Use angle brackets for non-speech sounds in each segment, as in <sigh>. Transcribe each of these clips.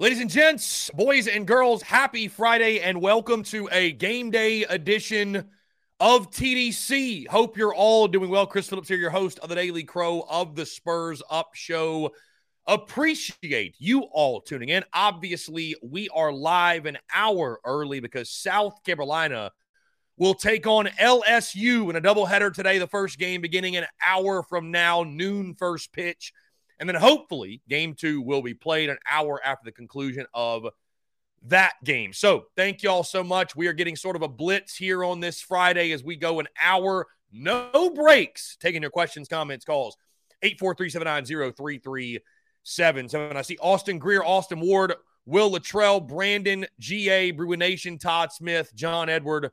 Ladies and gents, boys and girls, happy Friday and welcome to a game day edition of TDC. Hope you're all doing well. Chris Phillips here, your host of the Daily Crow of the Spurs Up Show. Appreciate you all tuning in. Obviously, we are live an hour early because South Carolina will take on LSU in a doubleheader today. The first game beginning an hour from now, noon first pitch. And then hopefully game two will be played an hour after the conclusion of that game. So thank you all so much. We are getting sort of a blitz here on this Friday as we go an hour, no breaks, taking your questions, comments, calls. 843-790-3377. I see Austin Greer, Austin Ward, Will Latrell, Brandon, GA, Bruin Nation, Todd Smith, John Edward,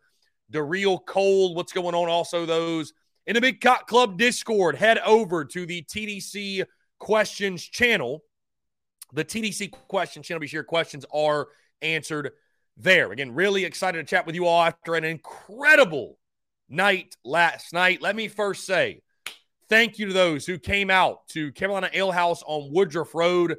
Daryl Cole. What's going on? Also, those in the Big Cock Club Discord, head over to the TDC questions channel. The TDC question channel, be sure questions are answered there. Again, really excited to chat with you all after an incredible night last night. Let me first say thank you to those who came out to Carolina Ale House on Woodruff Road.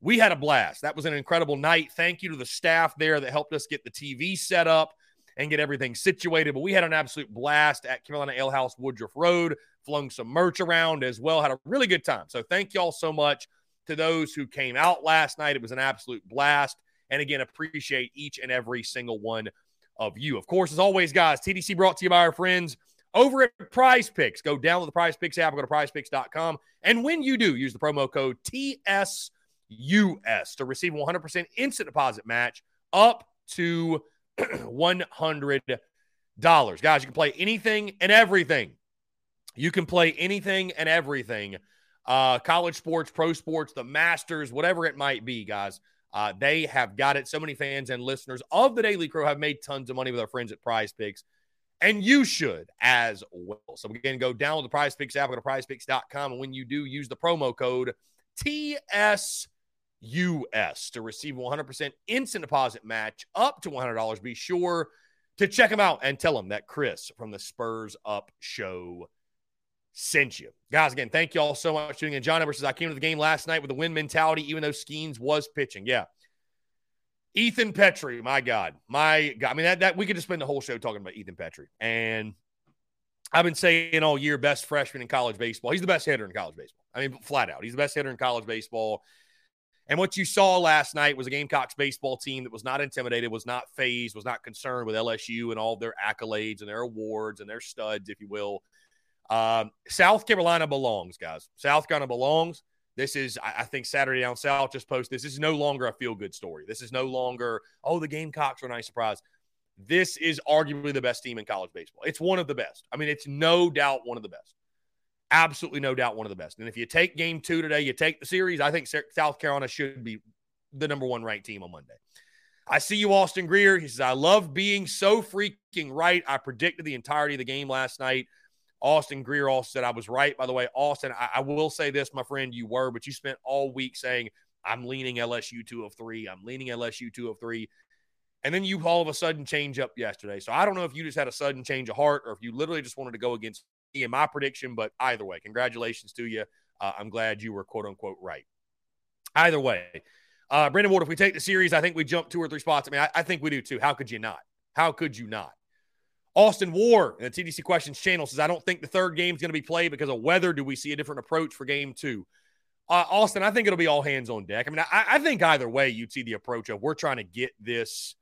We had a blast. That was an incredible night. Thank you to the staff there that helped us get the TV set up and get everything situated. But we had an absolute blast at Carolina Ale House, Woodruff Road flung some merch around as well. Had a really good time. So thank y'all so much to those who came out last night. It was an absolute blast. And again, appreciate each and every single one of you. Of course, as always, guys, TDC brought to you by our friends over at Prize Picks. Go download the Prize Picks app, go to prizepicks.com. And when you do, use the promo code TSUS to receive 100% instant deposit match up to <clears throat> $100. Guys, you can play anything and everything you can play anything and everything uh, college sports, pro sports, the Masters, whatever it might be, guys. Uh, they have got it. So many fans and listeners of the Daily Crow have made tons of money with our friends at Prize Picks, and you should as well. So, again, go download the Prize Picks app, go to prizepicks.com. And when you do, use the promo code TSUS to receive 100% instant deposit match up to $100. Be sure to check them out and tell them that Chris from the Spurs Up Show sent you. Guys, again, thank you all so much for tuning in. John Edwards says, I came to the game last night with a win mentality, even though Skenes was pitching. Yeah. Ethan Petry, my God. My God. I mean, that, that we could just spend the whole show talking about Ethan Petry. And I've been saying all year, best freshman in college baseball. He's the best hitter in college baseball. I mean, flat out. He's the best hitter in college baseball. And what you saw last night was a Gamecocks baseball team that was not intimidated, was not phased, was not concerned with LSU and all their accolades and their awards and their studs, if you will. Um, South Carolina belongs, guys. South Carolina belongs. This is, I think, Saturday Down South just posted this. This is no longer a feel good story. This is no longer, oh, the Gamecocks were a nice surprise. This is arguably the best team in college baseball. It's one of the best. I mean, it's no doubt one of the best. Absolutely no doubt one of the best. And if you take game two today, you take the series, I think South Carolina should be the number one ranked team on Monday. I see you, Austin Greer. He says, I love being so freaking right. I predicted the entirety of the game last night. Austin Greer also said I was right. By the way, Austin, I, I, will say this, my friend, you were, but you spent all week saying I'm leaning LSU two of three. I'm leaning LSU two of three. And then you all of a sudden change up yesterday. So I don't know if you just had a sudden change of heart or if you literally just wanted to go against me in my prediction, but either way, congratulations to you. Uh, I'm glad you were quote unquote right. Either way, uh, Brandon Ward, if we take the series, I think we jump two or three spots. I mean, I, I think we do too. How could you not? How could you not? Austin War in the TDC Questions channel says, I don't think the third game is going to be played because of weather. Do we see a different approach for game two? Uh, Austin, I think it'll be all hands on deck. I mean, I, I think either way, you'd see the approach of we're trying to get this,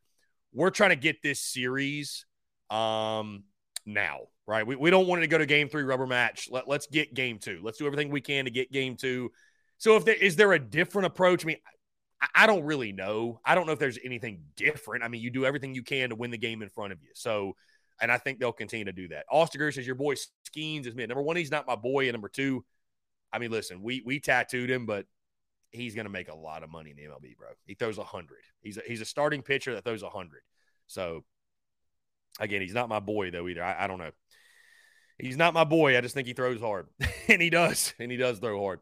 we're trying to get this series um, now, right? We, we don't want it to go to game three rubber match. Let, let's get game two. Let's do everything we can to get game two. So, if there is there a different approach? I mean, I, I don't really know. I don't know if there's anything different. I mean, you do everything you can to win the game in front of you. So, and I think they'll continue to do that. Austin Greer says your boy Skenes is mid. Number one, he's not my boy, and number two, I mean, listen, we we tattooed him, but he's going to make a lot of money in the MLB, bro. He throws hundred. He's a, he's a starting pitcher that throws hundred. So again, he's not my boy though either. I, I don't know. He's not my boy. I just think he throws hard, <laughs> and he does, and he does throw hard.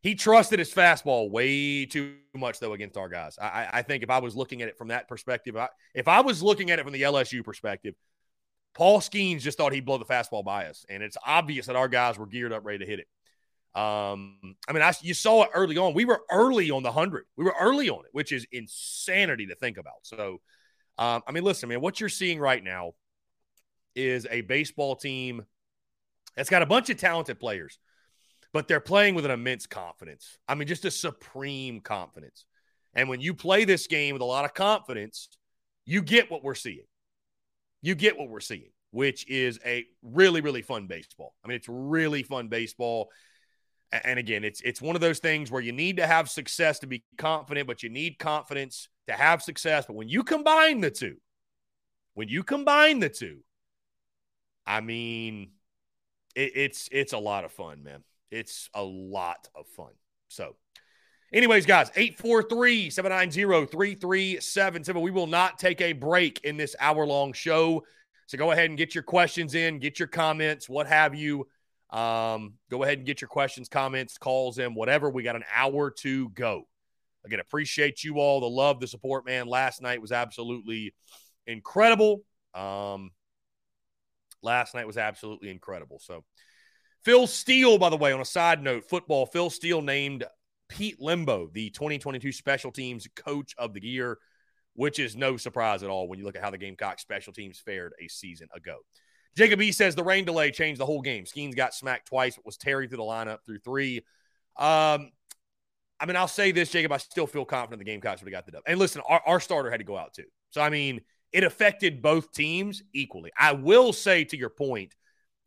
He trusted his fastball way too much though against our guys. I, I think if I was looking at it from that perspective, I, if I was looking at it from the LSU perspective, Paul Skenes just thought he'd blow the fastball by us, and it's obvious that our guys were geared up, ready to hit it. Um, I mean, I, you saw it early on. We were early on the hundred. We were early on it, which is insanity to think about. So, um, I mean, listen, man, what you're seeing right now is a baseball team that's got a bunch of talented players, but they're playing with an immense confidence. I mean, just a supreme confidence. And when you play this game with a lot of confidence, you get what we're seeing. You get what we're seeing, which is a really, really fun baseball. I mean, it's really fun baseball. And again, it's it's one of those things where you need to have success to be confident, but you need confidence to have success. But when you combine the two, when you combine the two, I mean, it, it's it's a lot of fun, man. It's a lot of fun. So, anyways, guys, 843 790 3377. We will not take a break in this hour long show. So, go ahead and get your questions in, get your comments, what have you. Um, go ahead and get your questions, comments, calls in, whatever. We got an hour to go. Again, appreciate you all, the love, the support, man. Last night was absolutely incredible. Um, last night was absolutely incredible. So, Phil Steele, by the way, on a side note, football, Phil Steele named Pete Lembo, the 2022 Special Teams Coach of the Year, which is no surprise at all when you look at how the Gamecock special teams fared a season ago. Jacob E says the rain delay changed the whole game. Skenes got smacked twice. It was Terry through the lineup through three. Um, I mean, I'll say this, Jacob. I still feel confident the Gamecocks would have got the dub. And listen, our, our starter had to go out too. So, I mean, it affected both teams equally. I will say, to your point,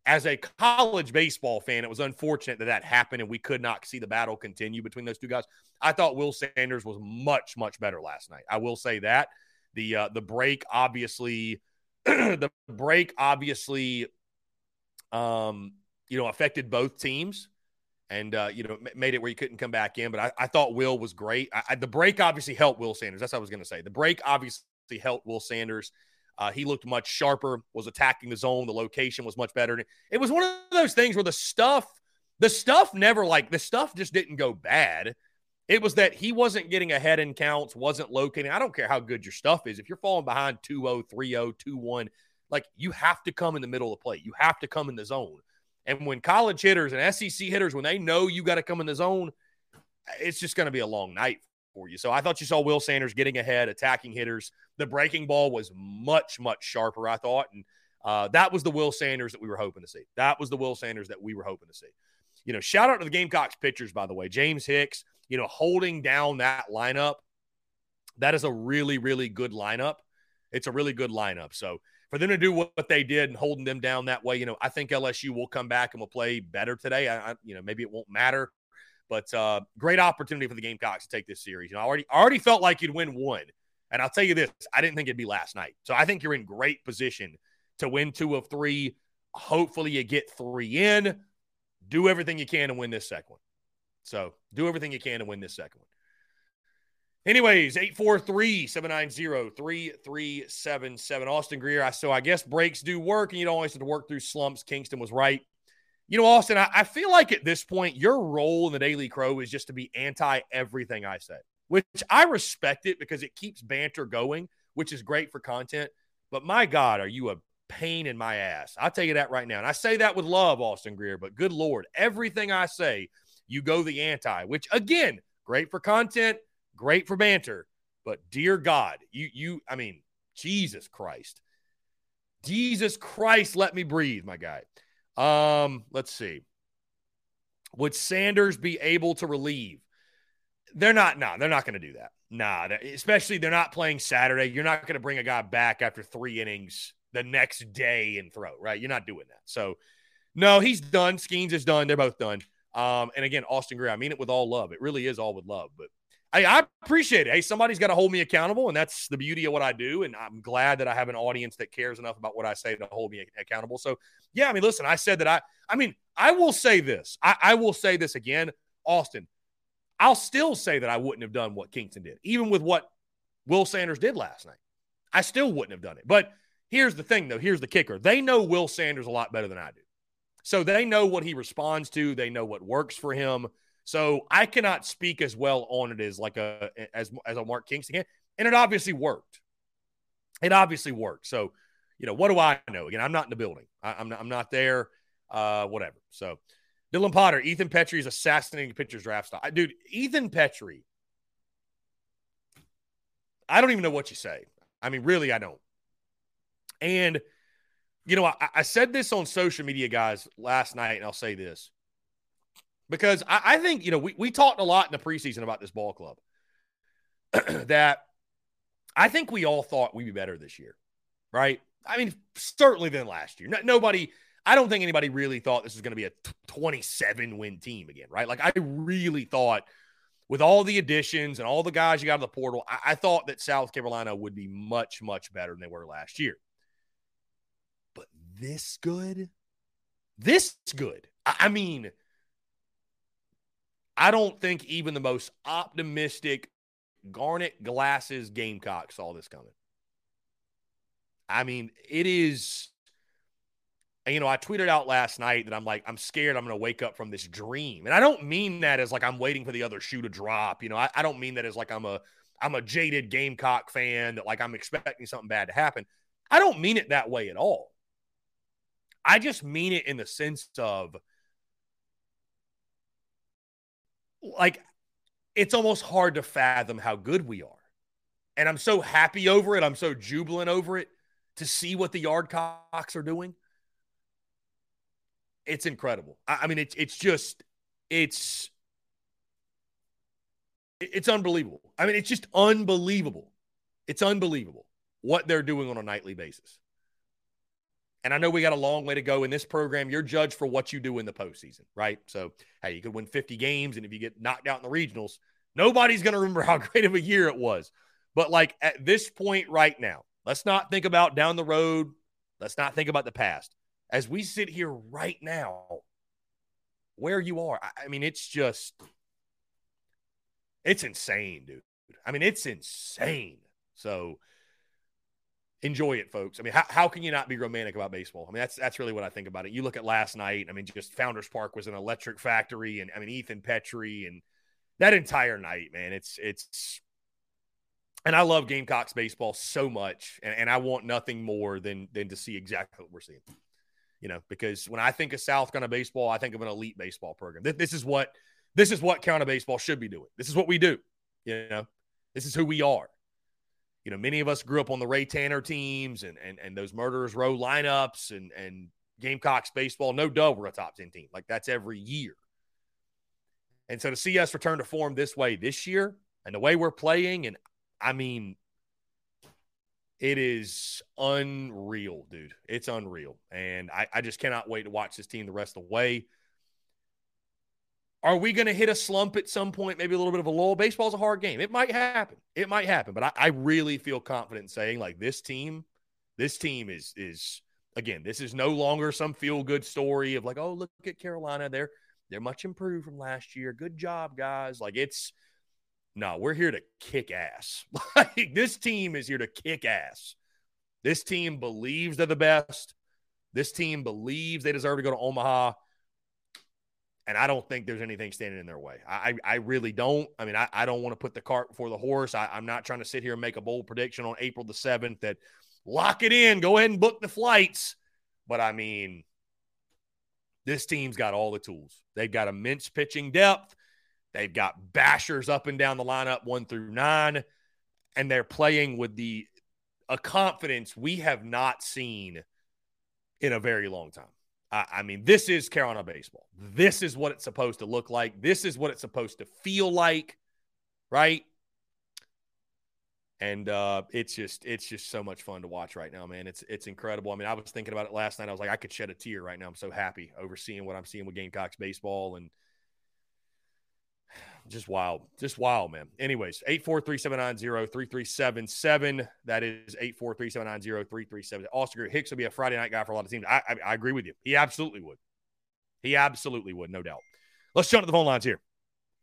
as a college baseball fan, it was unfortunate that that happened and we could not see the battle continue between those two guys. I thought Will Sanders was much, much better last night. I will say that. The uh, the break obviously <clears throat> the break obviously, um, you know, affected both teams and, uh, you know, made it where you couldn't come back in. But I, I thought Will was great. I, I, the break obviously helped Will Sanders. That's what I was going to say. The break obviously helped Will Sanders. Uh, he looked much sharper, was attacking the zone. The location was much better. It was one of those things where the stuff, the stuff never like the stuff just didn't go bad. It was that he wasn't getting ahead in counts, wasn't locating. I don't care how good your stuff is. If you're falling behind 2 0, 3 0, 2 1, like you have to come in the middle of the plate. You have to come in the zone. And when college hitters and SEC hitters, when they know you got to come in the zone, it's just going to be a long night for you. So I thought you saw Will Sanders getting ahead, attacking hitters. The breaking ball was much, much sharper, I thought. And uh, that was the Will Sanders that we were hoping to see. That was the Will Sanders that we were hoping to see. You know, shout out to the Gamecocks pitchers, by the way. James Hicks, you know, holding down that lineup. That is a really, really good lineup. It's a really good lineup. So for them to do what, they did and holding them down that way, you know, I think LSU will come back and will play better today. I, I you know, maybe it won't matter, but uh, great opportunity for the Gamecocks to take this series. You know, I already already felt like you'd win one, and I'll tell you this: I didn't think it'd be last night. So I think you're in great position to win two of three. Hopefully, you get three in. Do everything you can to win this second one. So do everything you can to win this second one. Anyways, 843 790 3377. Austin Greer. I, so I guess breaks do work and you don't always have to work through slumps. Kingston was right. You know, Austin, I, I feel like at this point, your role in the Daily Crow is just to be anti everything I say, which I respect it because it keeps banter going, which is great for content. But my God, are you a pain in my ass? I'll tell you that right now. And I say that with love, Austin Greer, but good Lord, everything I say you go the anti, which again, great for content, great for banter. But dear God, you, you, I mean, Jesus Christ. Jesus Christ, let me breathe, my guy. Um, let's see. Would Sanders be able to relieve? They're not. Nah, they're not going to do that. Nah, especially they're not playing Saturday. You're not going to bring a guy back after three innings the next day and throw, right? You're not doing that. So, no, he's done. Skenes is done. They're both done. Um, and again, Austin Gray. I mean it with all love. It really is all with love. But I, I appreciate it. Hey, somebody's got to hold me accountable, and that's the beauty of what I do. And I'm glad that I have an audience that cares enough about what I say to hold me accountable. So, yeah, I mean, listen, I said that I, I mean, I will say this. I, I will say this again, Austin. I'll still say that I wouldn't have done what Kingston did, even with what Will Sanders did last night. I still wouldn't have done it. But here's the thing, though. Here's the kicker. They know Will Sanders a lot better than I do. So they know what he responds to. They know what works for him. So I cannot speak as well on it as like a as as a Mark Kingston can. And it obviously worked. It obviously worked. So, you know, what do I know? Again, I'm not in the building. I, am not, I'm not there. Uh, whatever. So, Dylan Potter, Ethan Petry's assassinating pitchers draft style. Dude, Ethan Petry. I don't even know what you say. I mean, really, I don't. And you know, I, I, said this on social media, guys, last night, and I'll say this because I, I think, you know, we, we talked a lot in the preseason about this ball club <clears throat> that I think we all thought we'd be better this year, right? I mean, certainly than last year. No, nobody, I don't think anybody really thought this was going to be a 27 win team again, right? Like, I really thought with all the additions and all the guys you got in the portal, I, I thought that South Carolina would be much, much better than they were last year But this good? This good. I mean, I don't think even the most optimistic garnet glasses Gamecock saw this coming. I mean, it is. You know, I tweeted out last night that I'm like, I'm scared I'm going to wake up from this dream. And I don't mean that as like I'm waiting for the other shoe to drop. You know, I, I don't mean that as like I'm a I'm a jaded Gamecock fan that like I'm expecting something bad to happen. I don't mean it that way at all. I just mean it in the sense of like it's almost hard to fathom how good we are. And I'm so happy over it. I'm so jubilant over it to see what the Yardcocks are doing. It's incredible. I, I mean, it's it's just it's it's unbelievable. I mean, it's just unbelievable. It's unbelievable what they're doing on a nightly basis. And I know we got a long way to go in this program. You're judged for what you do in the postseason, right? So, hey, you could win 50 games, and if you get knocked out in the regionals, nobody's going to remember how <laughs> great of a year it was. But like at this point right now, let's not think about down the road. Let's not think about the past. As we sit here right now, where you are, I mean, it's just, it's insane, dude. I mean, it's insane. So, enjoy it, folks. I mean, how, how can you not be romantic about baseball? I mean, that's that's really what I think about it. You look at last night. I mean, just Founders Park was an electric factory, and I mean Ethan Petry and that entire night, man. It's it's, and I love Gamecocks baseball so much, and, and I want nothing more than than to see exactly what we're seeing. You know, because when I think of South Carolina baseball, I think of an elite baseball program. This, this is what this is what Carolina baseball should be doing. This is what we do. You know, this is who we are you know, many of us grew up on the Ray Tanner teams and and and those murderers row lineups and and Gamecocks baseball. No doubt we're a top 10 team. Like that's every year. And so to see us return to form this way this year and the way we're playing, and I mean, it is unreal, dude. It's unreal. And I, I just cannot wait to watch this team the rest of the way. Are we going to hit a slump at some point? Maybe a little bit of a lull. Baseball's a hard game. It might happen. It might happen. But I, I really feel confident in saying like this team, this team is is again, this is no longer some feel good story of like, oh, look at Carolina. They're they're much improved from last year. Good job, guys. Like it's no, we're here to kick ass. <laughs> like this team is here to kick ass. This team believes they're the best. This team believes they deserve to go to Omaha and I don't think there's anything standing in their way. I, I really don't. I mean, I, I don't want to put the cart before the horse. I, I'm not trying to sit here and make a bold prediction on April the 7th that lock it in, go ahead and book the flights. But I mean, this team's got all the tools. They've got immense pitching depth. They've got bashers up and down the lineup one through nine, and they're playing with the a confidence we have not seen in a very long time. I, mean, this is Carolina baseball. This is what it's supposed to look like. This is what it's supposed to feel like, right? and uh, it's just it's just so much fun to watch right now, man. It's it's incredible. I mean, I was thinking about it last night. I was like, I could shed a tear right now. I'm so happy over seeing what I'm seeing with Gamecocks baseball and just wild, just wild, man. Anyways, eight four three seven nine zero three three seven seven. That is eight four three seven nine zero three three seven. Austin Hicks will be a Friday night guy for a lot of teams. I, I I agree with you. He absolutely would. He absolutely would, no doubt. Let's jump to the phone lines here.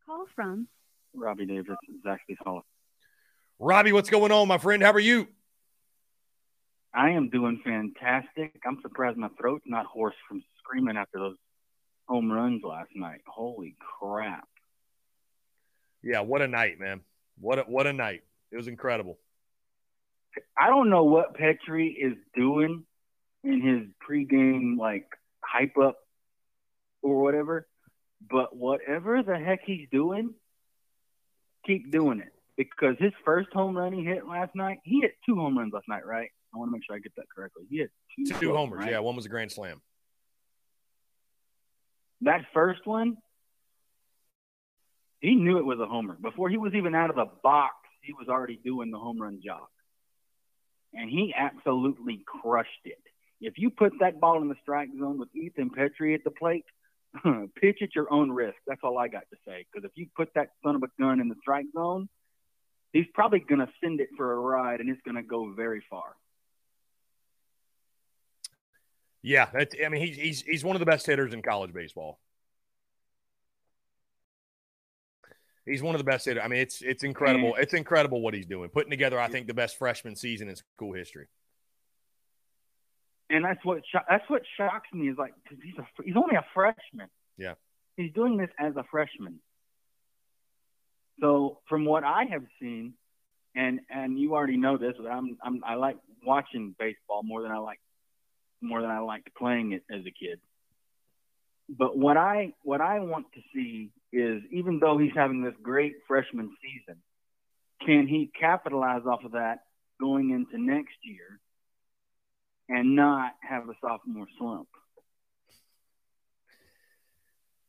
Call from Robbie Davis, Zaxby's Hall. Robbie, what's going on, my friend? How are you? I am doing fantastic. I'm surprised my throat's not hoarse from screaming after those home runs last night. Holy crap. Yeah, what a night, man. What a, what a night. It was incredible. I don't know what Petry is doing in his pregame like hype up or whatever, but whatever the heck he's doing, keep doing it because his first home run he hit last night, he hit two home runs last night, right? I want to make sure I get that correctly. He hit two, two homers. Right? Yeah, one was a grand slam. That first one, he knew it was a homer before he was even out of the box. He was already doing the home run job, and he absolutely crushed it. If you put that ball in the strike zone with Ethan Petry at the plate, <laughs> pitch at your own risk. That's all I got to say. Because if you put that son of a gun in the strike zone, he's probably going to send it for a ride and it's going to go very far. Yeah, I mean he's he's he's one of the best hitters in college baseball. He's one of the best hitters. I mean, it's it's incredible. Mm. It's incredible what he's doing, putting together. I think the best freshman season in school history. And that's what that's what shocks me is like because he's a he's only a freshman. Yeah, he's doing this as a freshman. So from what I have seen, and and you already know this, but I'm, I'm I like watching baseball more than I like more than I liked playing it as a kid. But what I what I want to see is even though he's having this great freshman season, can he capitalize off of that going into next year and not have a sophomore slump?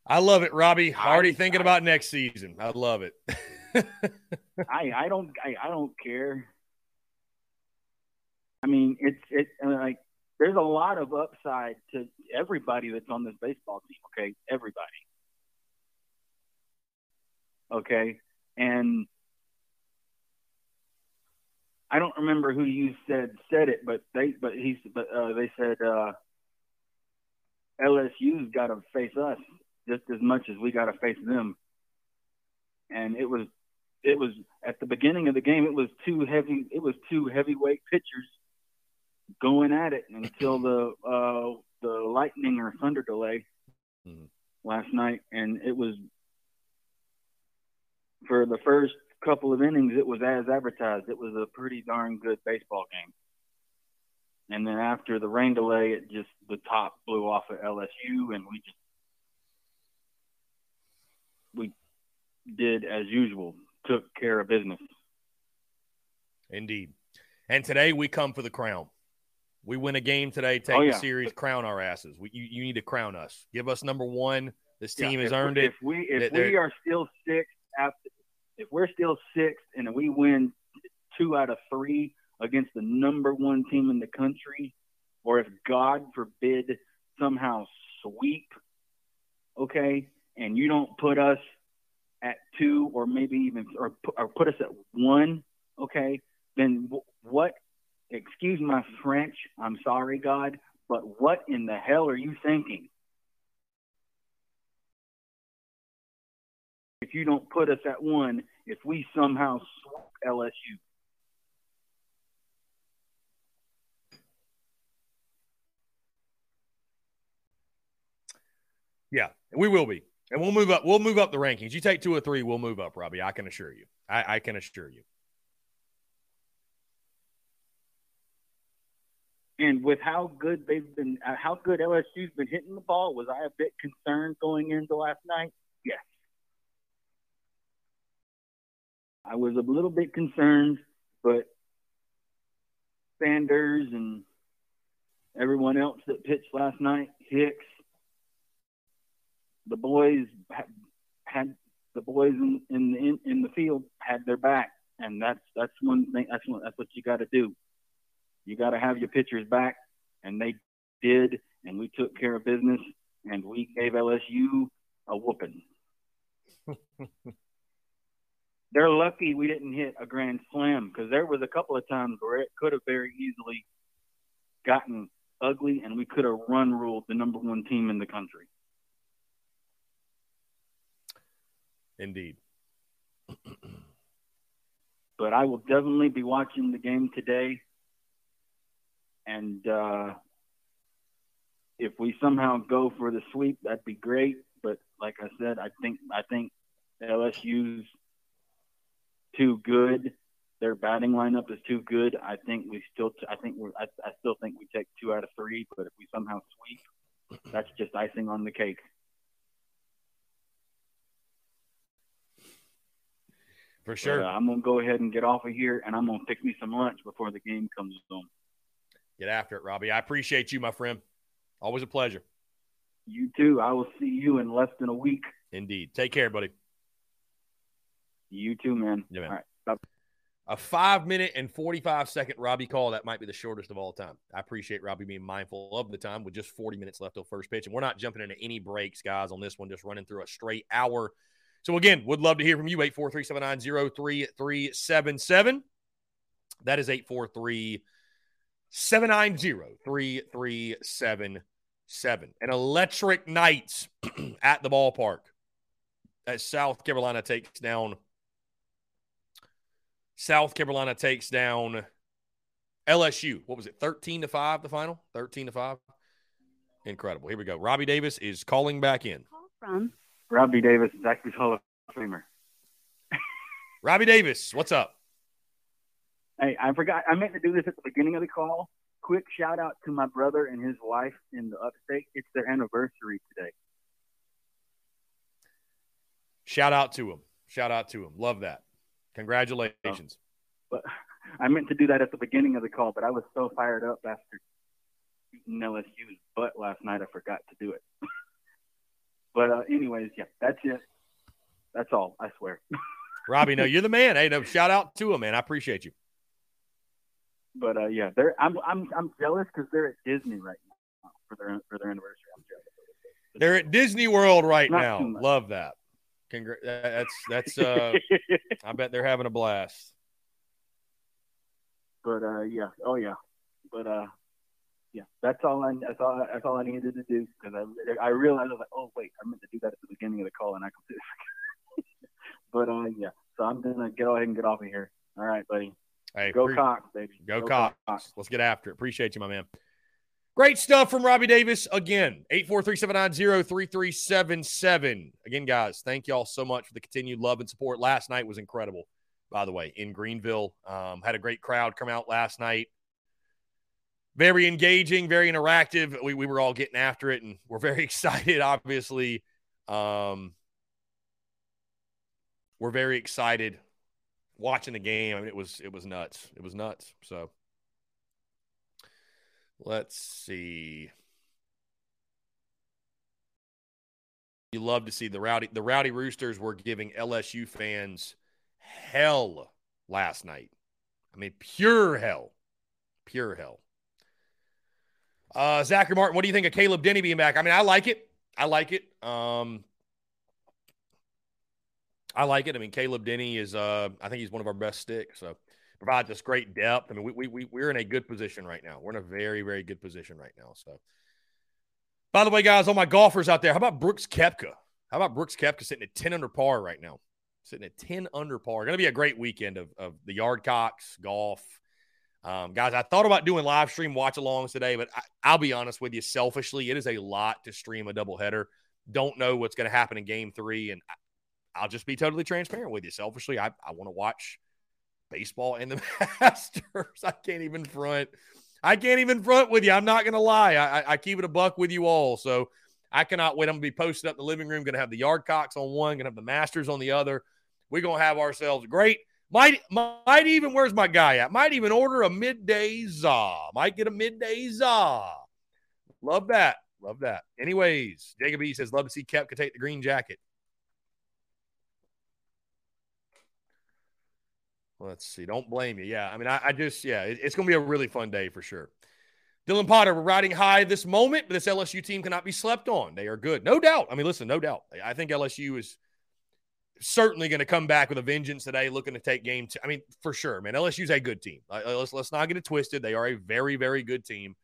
I love it, Robbie. Already I, thinking I, about next season. I love it. <laughs> I I don't I, I don't care. I mean, it's it uh, like there's a lot of upside to everybody that's on this baseball team. Okay, everybody. Okay, and I don't remember who you said said it, but they but he's but uh, they said uh, LSU's got to face us just as much as we got to face them. And it was, it was at the beginning of the game. It was two heavy. It was two heavyweight pitchers going at it until the uh, the lightning or thunder delay mm-hmm. last night, and it was for the first couple of innings. It was as advertised. It was a pretty darn good baseball game. And then after the rain delay, it just the top blew off at LSU, and we just we did as usual, took care of business. Indeed. And today we come for the crown. We win a game today, take oh, yeah. the series, crown our asses. We, you, you need to crown us. Give us number one. This team yeah, has earned we, it. If we if we are still sixth after, if we're still sixth and we win two out of three against the number one team in the country, or if God forbid somehow sweep, okay, and you don't put us at two or maybe even or, or put us at one, okay, then what? Excuse my French. I'm sorry, God, but what in the hell are you thinking? If you don't put us at one, if we somehow swap LSU. Yeah, we will be. And we'll move up. We'll move up the rankings. You take two or three, we'll move up, Robbie. I can assure you. I, I can assure you. And with how good they've been, uh, how good LSU's been hitting the ball, was I a bit concerned going into last night? Yes. I was a little bit concerned, but Sanders and everyone else that pitched last night, Hicks, the boys had, the boys in in, in the field had their back, and that's that's one thing. That's what that's what you got to do. You got to have your pitchers back, and they did, and we took care of business, and we gave LSU a whooping. <laughs> They're lucky we didn't hit a grand slam because there was a couple of times where it could have very easily gotten ugly, and we could have run ruled the number one team in the country. Indeed. <clears throat> but I will definitely be watching the game today. And uh, if we somehow go for the sweep, that'd be great. But like I said, I think I think LSU's too good. Their batting lineup is too good. I think we still. I think we're. I, I still think we take two out of three. But if we somehow sweep, that's just icing on the cake. For sure. But, uh, I'm gonna go ahead and get off of here, and I'm gonna fix me some lunch before the game comes on. Get after it, Robbie. I appreciate you, my friend. Always a pleasure. You too. I will see you in less than a week. Indeed. Take care, buddy. You too, man. Yeah, man. All right. Bye. A five minute and 45 second Robbie call. That might be the shortest of all time. I appreciate Robbie being mindful of the time with just 40 minutes left till first pitch. And we're not jumping into any breaks, guys, on this one, just running through a straight hour. So, again, would love to hear from you. 843 790 3377. That is 843 790 3377. An electric night <clears throat> at the ballpark as South Carolina takes down South Carolina takes down LSU. What was it? 13 to 5 the final? 13 to 5. Incredible. Here we go. Robbie Davis is calling back in. Call from Robbie Davis, Zaxby's Hall of Famer. Robbie Davis, what's up? Hey, I forgot. I meant to do this at the beginning of the call. Quick shout out to my brother and his wife in the upstate. It's their anniversary today. Shout out to him. Shout out to him. Love that. Congratulations. But I meant to do that at the beginning of the call, but I was so fired up after beating LSU's butt last night, I forgot to do it. <laughs> but uh, anyways, yeah, that's it. That's all. I swear. <laughs> Robbie, no, you're the man. Hey, no, shout out to him, man. I appreciate you. But uh, yeah, they're I'm I'm I'm jealous because they're at Disney right now for their for their anniversary. They're at Disney World right Not now. Love that. Congra- that's that's uh <laughs> I bet they're having a blast. but uh, yeah, oh yeah, but uh, yeah, that's all I that's all that's all I needed to do because I I realized I was like, oh wait, I meant to do that at the beginning of the call and I completely <laughs> <laughs> but uh, yeah, so I'm gonna get ahead and get off of here. All right, buddy. Hey, Go pre- Cox, baby. Go, Cox. Let's get after it. Appreciate you, my man. Great stuff from Robbie Davis. Again, 843-790-3377. Again, guys, thank y'all so much for the continued love and support. Last night was incredible, by the way, in Greenville. Um, had a great crowd come out last night. Very engaging, very interactive. We, we were all getting after it, and we're very <laughs> excited, obviously. Um, we're very excited watching the game. I mean, it was it was nuts. It was nuts. So let's see. You love to see the rowdy the rowdy roosters were giving LSU fans hell last night. I mean, pure hell, pure hell. Uh, Zachary Martin, what do you think of Caleb Denny being back? I mean, I like it. I like it. Um, I like it. I mean, Caleb Denny is, uh, I think he's one of our best sticks. So provides us great depth. I mean, we, we, we, we're in a good position right now. We're in a very, very good position right now. So, by the way, guys, all my golfers out there, how about Brooks Koepka? How about Brooks Koepka sitting at 10 under par right now? Sitting at 10 under par. Going to be a great weekend of, of the yard cocks, golf. Um, guys, I thought about doing live stream watch alongs today, but I, I'll be honest with you, selfishly, it is a lot to stream a doubleheader. Don't know what's going to happen in game three. And I'll just be totally transparent with you. Selfishly, I, I want to watch baseball and the <laughs> Masters. I can't even front. I can't even front with you. I'm not going to lie. I, I, keep it a buck with you all. So I cannot wait. I'm going to be posted up in the living room. Going to have the yard cocks on one, going to have the Masters on the other. We're going to have ourselves great. Might might even where's my guy at? Might even order a midday za. Might get a midday za. Love that. Love that. Anyways, Jacob E says, love to see Koepka take the green jacket. Let's see. Don't blame you. Yeah. I mean, I, I just, yeah, it, it's going to be a really fun day for sure. Dylan Potter, we're riding high this moment, but this LSU team cannot be slept on. They are good. No doubt. I mean, listen, no doubt. I think LSU is certainly going to come back with a vengeance today, looking to take game two. I mean, for sure, man. LSU's a good team. Let's, let's not get it twisted. They are a very, very good team.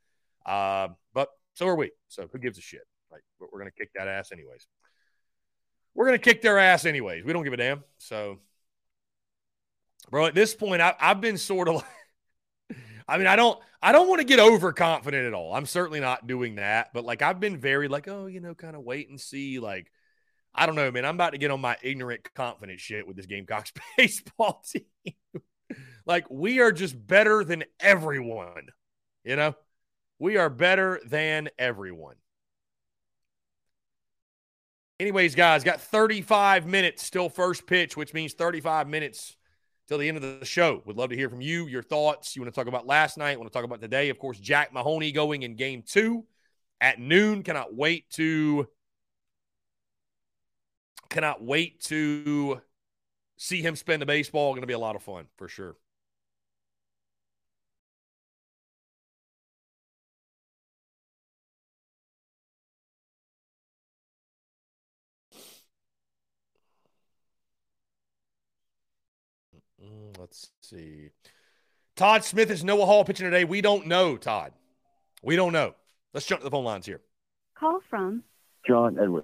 Uh, but so are we. So who gives a shit? Like, we're going to kick that ass anyways. We're going to kick their ass anyways. We don't give a damn. So bro. At this point, I, have been sort of. Like, <laughs> I mean, I don't, I don't want to get overconfident at all. I'm certainly not doing that, but like I've been very like, oh, you know, kind of wait and see. Like, I don't know, man. I'm about to get on my ignorant confident shit with this Gamecocks <laughs> baseball team. <laughs> like, we are just better than everyone. You know, we are better than everyone. Anyways, guys, got 35 minutes still first pitch, which means 35 minutes till the end of the show. Would love to hear from you, your thoughts. You want to talk about last night, want to talk about today. Of course, Jack Mahoney going in game two at noon. Cannot wait to cannot wait to see him spin the baseball. Going to be a lot of fun for sure. Mm, let's see. Todd Smith is Noah Hall pitching today. We don't know, Todd. We don't know. Let's jump to the phone lines here. Call from John Edward.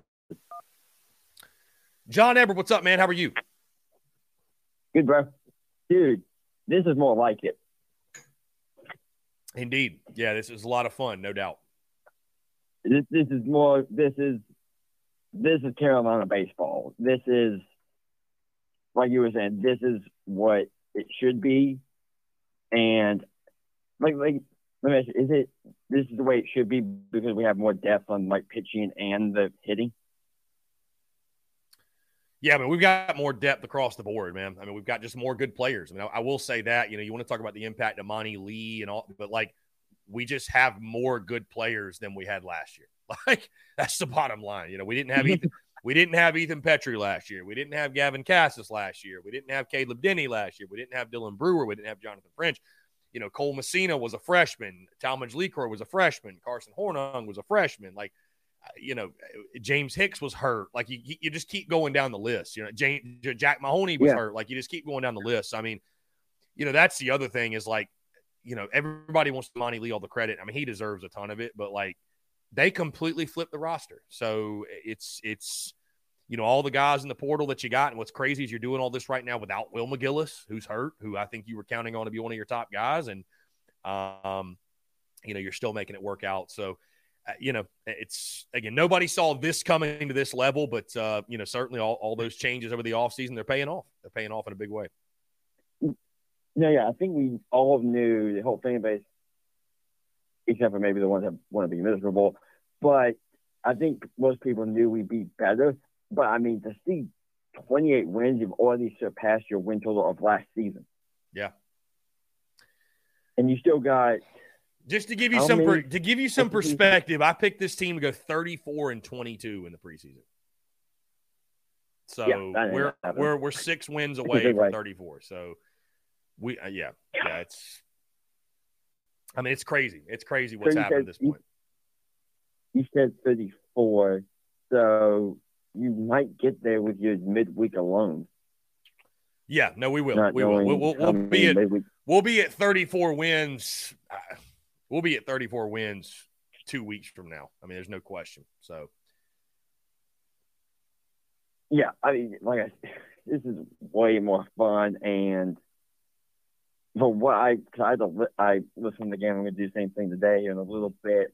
John Edward, what's up, man? How are you? Good, bro. Dude, this is more like it. Indeed. Yeah, this is a lot of fun, no doubt. This this is more this is this is Carolina baseball. This is like you were saying, this is what it should be. And like like let me ask you, is it this is the way it should be because we have more depth on like pitching and the hitting? Yeah, mean, we've got more depth across the board, man. I mean, we've got just more good players. I mean, I, I will say that, you know, you want to talk about the impact of Monte Lee and all, but like we just have more good players than we had last year. <laughs> Like that's the bottom line. You know, we didn't have <laughs> Ethan, we didn't have Ethan Petry last year. We didn't have Gavin Casas last year. We didn't have Caleb Denny last year. We didn't have Dylan Brewer. We didn't have Jonathan French. You know, Cole Messina was a freshman. Talmadge LeCroy was a freshman. Carson Hornung was a freshman. Like, uh, you know, James Hicks was hurt. Like, you, you just keep going down the list. You know, James, Jack Mahoney was yeah. hurt. Like, you just keep going down the list. I mean, you know, that's the other thing is like, you know, everybody wants Monte Lee all the credit. I mean, he deserves a ton of it, but like, they completely flipped the roster. So it's it's you know all the guys in the portal that you got. And what's crazy is you're doing all this right now without Will McGillis, who's hurt, who I think you were counting on to be one of your top guys, and um, you know you're still making it work out. So. Uh, you know, it's again, nobody saw this coming to this level, but uh, you know, certainly all, all those changes over the offseason, they're paying off. They're paying off in a big way. No, yeah, I think we all knew the whole fan base except for maybe the ones that want to be miserable. But I think most people knew we'd be better. But I mean, to see 28 wins, you've already surpassed your win total of last season. Yeah. And you still got. Just to give you some per, to give you some perspective, I picked this team to go 34 and 22 in the preseason. So yeah, we're we're we're six wins away from 34. So we uh, yeah yeah it's I mean, it's crazy. It's crazy what's so happened said, at this point. You, said 34, so you might get there with your midweek alone. Yeah, no, we will. Not we will. We'll, we'll, we'll be at we'll be at 34 wins. Uh, we'll be at 34 wins two weeks from now. I mean, there's no question. So, yeah, I mean, like I, <laughs> this is way more fun and for what I, had to, I listened to the game. I'm going to do the same thing today in a little bit.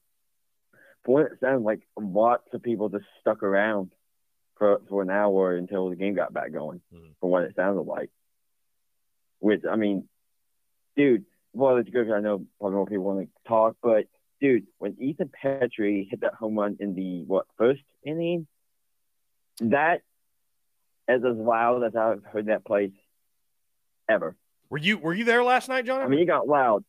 For what it sounded like, lots of people just stuck around for for an hour until the game got back going. Mm-hmm. From what it sounded like. Which I mean, dude, well, it's good. I know probably more people want to talk, but dude, when Ethan Petry hit that home run in the what first inning, that is as loud as I've heard that place ever. Were you were you there last night, John? I mean, you got loud.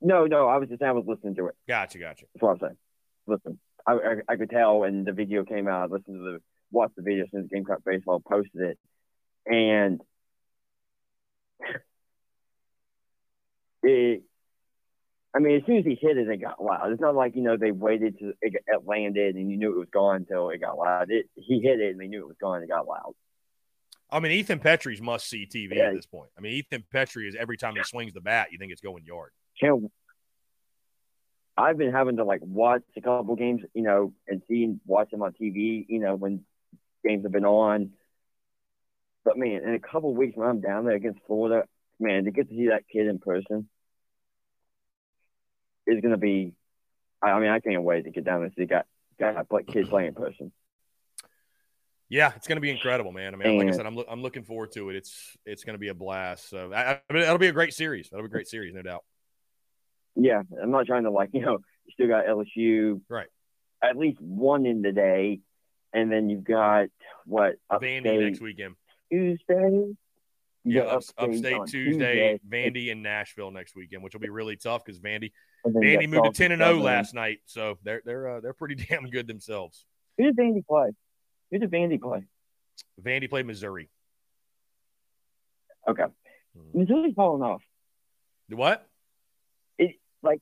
No, no, I was just I was listening to it. Gotcha, gotcha. That's what I'm saying. Listen, I, I, I could tell when the video came out. I listened to the watched the video since Gamecock Baseball posted it, and <laughs> it. I mean, as soon as he hit it, it got loud. It's not like you know they waited to it, it landed and you knew it was gone until it got loud. It he hit it and they knew it was gone. It got loud. I mean, Ethan Petry's must see TV yeah. at this point. I mean, Ethan Petry is every time he swings the bat, you think it's going yard. Can't, I've been having to like watch a couple games, you know, and seeing watch them on TV, you know, when games have been on. But man, in a couple weeks when I'm down there against Florida, man, to get to see that kid in person is going to be. I mean, I can't wait to get down there and see got got play, kids play in person. Yeah, it's going to be incredible, man. I mean, and, like I said, I'm, lo- I'm looking forward to it. It's it's going to be a blast. So I, I mean, that'll be a great series. That'll be a great series, no doubt. Yeah, I'm not trying to like <laughs> you know you still got LSU right at least one in the day, and then you've got what upstate, Vandy next weekend Tuesday. Yeah, upstate, upstate Tuesday, Tuesday, Vandy and Nashville next weekend, which will be really tough because Vandy Vandy moved to ten and zero oh last night, so they're they're uh, they're pretty <laughs> damn good themselves. Who did Vandy play? Who did Vandy play? Vandy played Missouri. Okay, hmm. Missouri's falling off. What? It like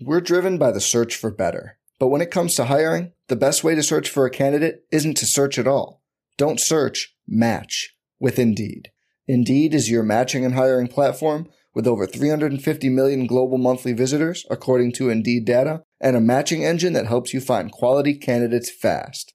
we're driven by the search for better, but when it comes to hiring, the best way to search for a candidate isn't to search at all. Don't search. Match with Indeed. Indeed is your matching and hiring platform with over 350 million global monthly visitors, according to Indeed data, and a matching engine that helps you find quality candidates fast.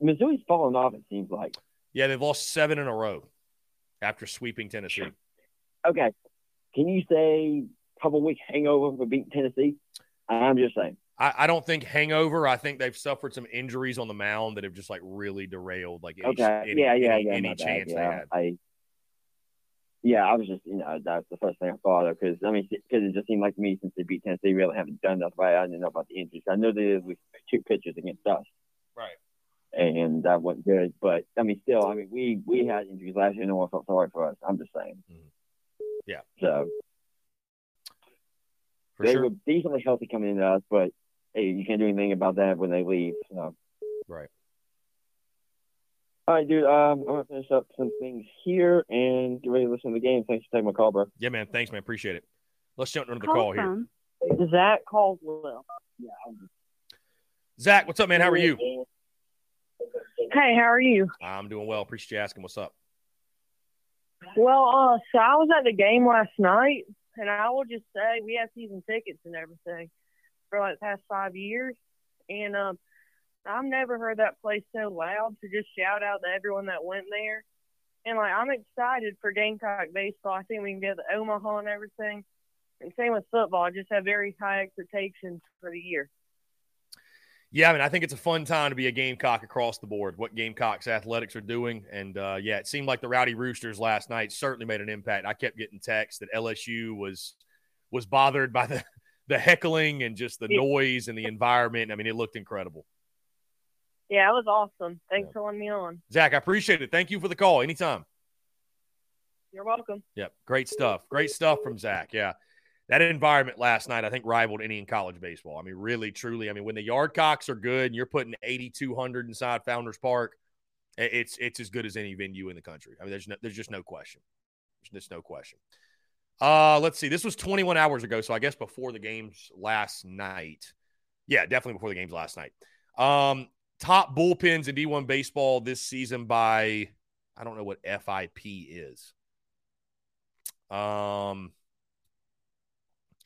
Missouri's fallen off. It seems like. Yeah, they've lost seven in a row after sweeping Tennessee. Okay, can you say a couple weeks hangover for beating Tennessee? I'm just saying. I, I, don't think hangover. I think they've suffered some injuries on the mound that have just like really derailed like any, okay. any, yeah, yeah, any, yeah, any chance yeah, they had. I, yeah, I was just you know that's the first thing I thought of because I mean because it just seemed like to me since they beat Tennessee, really haven't done that Right? I didn't know about the injuries. I know they did two pitchers against us. Right and that went good. But I mean, still, I mean, we we had injuries last year. No one felt sorry for us. I'm just saying. Mm-hmm. Yeah. So for they sure. were decently healthy coming into us, but hey, you can't do anything about that when they leave. So. Right. All right, dude. Um, I'm gonna finish up some things here and get ready to listen to the game. Thanks for taking my call, bro. Yeah, man. Thanks, man. Appreciate it. Let's jump into the call, call here. Zach Caldwell. Yeah. Zach, what's up, man? How are you? Hey, how are you? I'm doing well. Appreciate you asking. What's up? Well, uh, so I was at the game last night, and I will just say we have season tickets and everything for like the past five years, and um, I've never heard that place so loud. To just shout out to everyone that went there, and like I'm excited for Gamecock baseball. I think we can get the Omaha and everything, and same with football. I just have very high expectations for the year. Yeah, I mean, I think it's a fun time to be a Gamecock across the board. What Gamecocks athletics are doing, and uh, yeah, it seemed like the Rowdy Roosters last night certainly made an impact. I kept getting texts that LSU was was bothered by the <laughs> the heckling and just the noise and the environment. I mean, it looked incredible. Yeah, it was awesome. Thanks yeah. for letting me on, Zach. I appreciate it. Thank you for the call. Anytime. You're welcome. Yep, great stuff. Great stuff from Zach. Yeah that environment last night, I think, rivaled any in college baseball. I mean, really, truly. I mean, when the Yardcocks are good and you're putting 8,200 inside Founders Park, It's it's as good as any venue in the country. I mean, there's no, there's just no question. There's just no question. Uh, let's see. This was 21 hours ago, so I guess before the games last night. Yeah, definitely before the games last night. Um, top bullpens in D1 baseball this season by I don't know what FIP is. Um.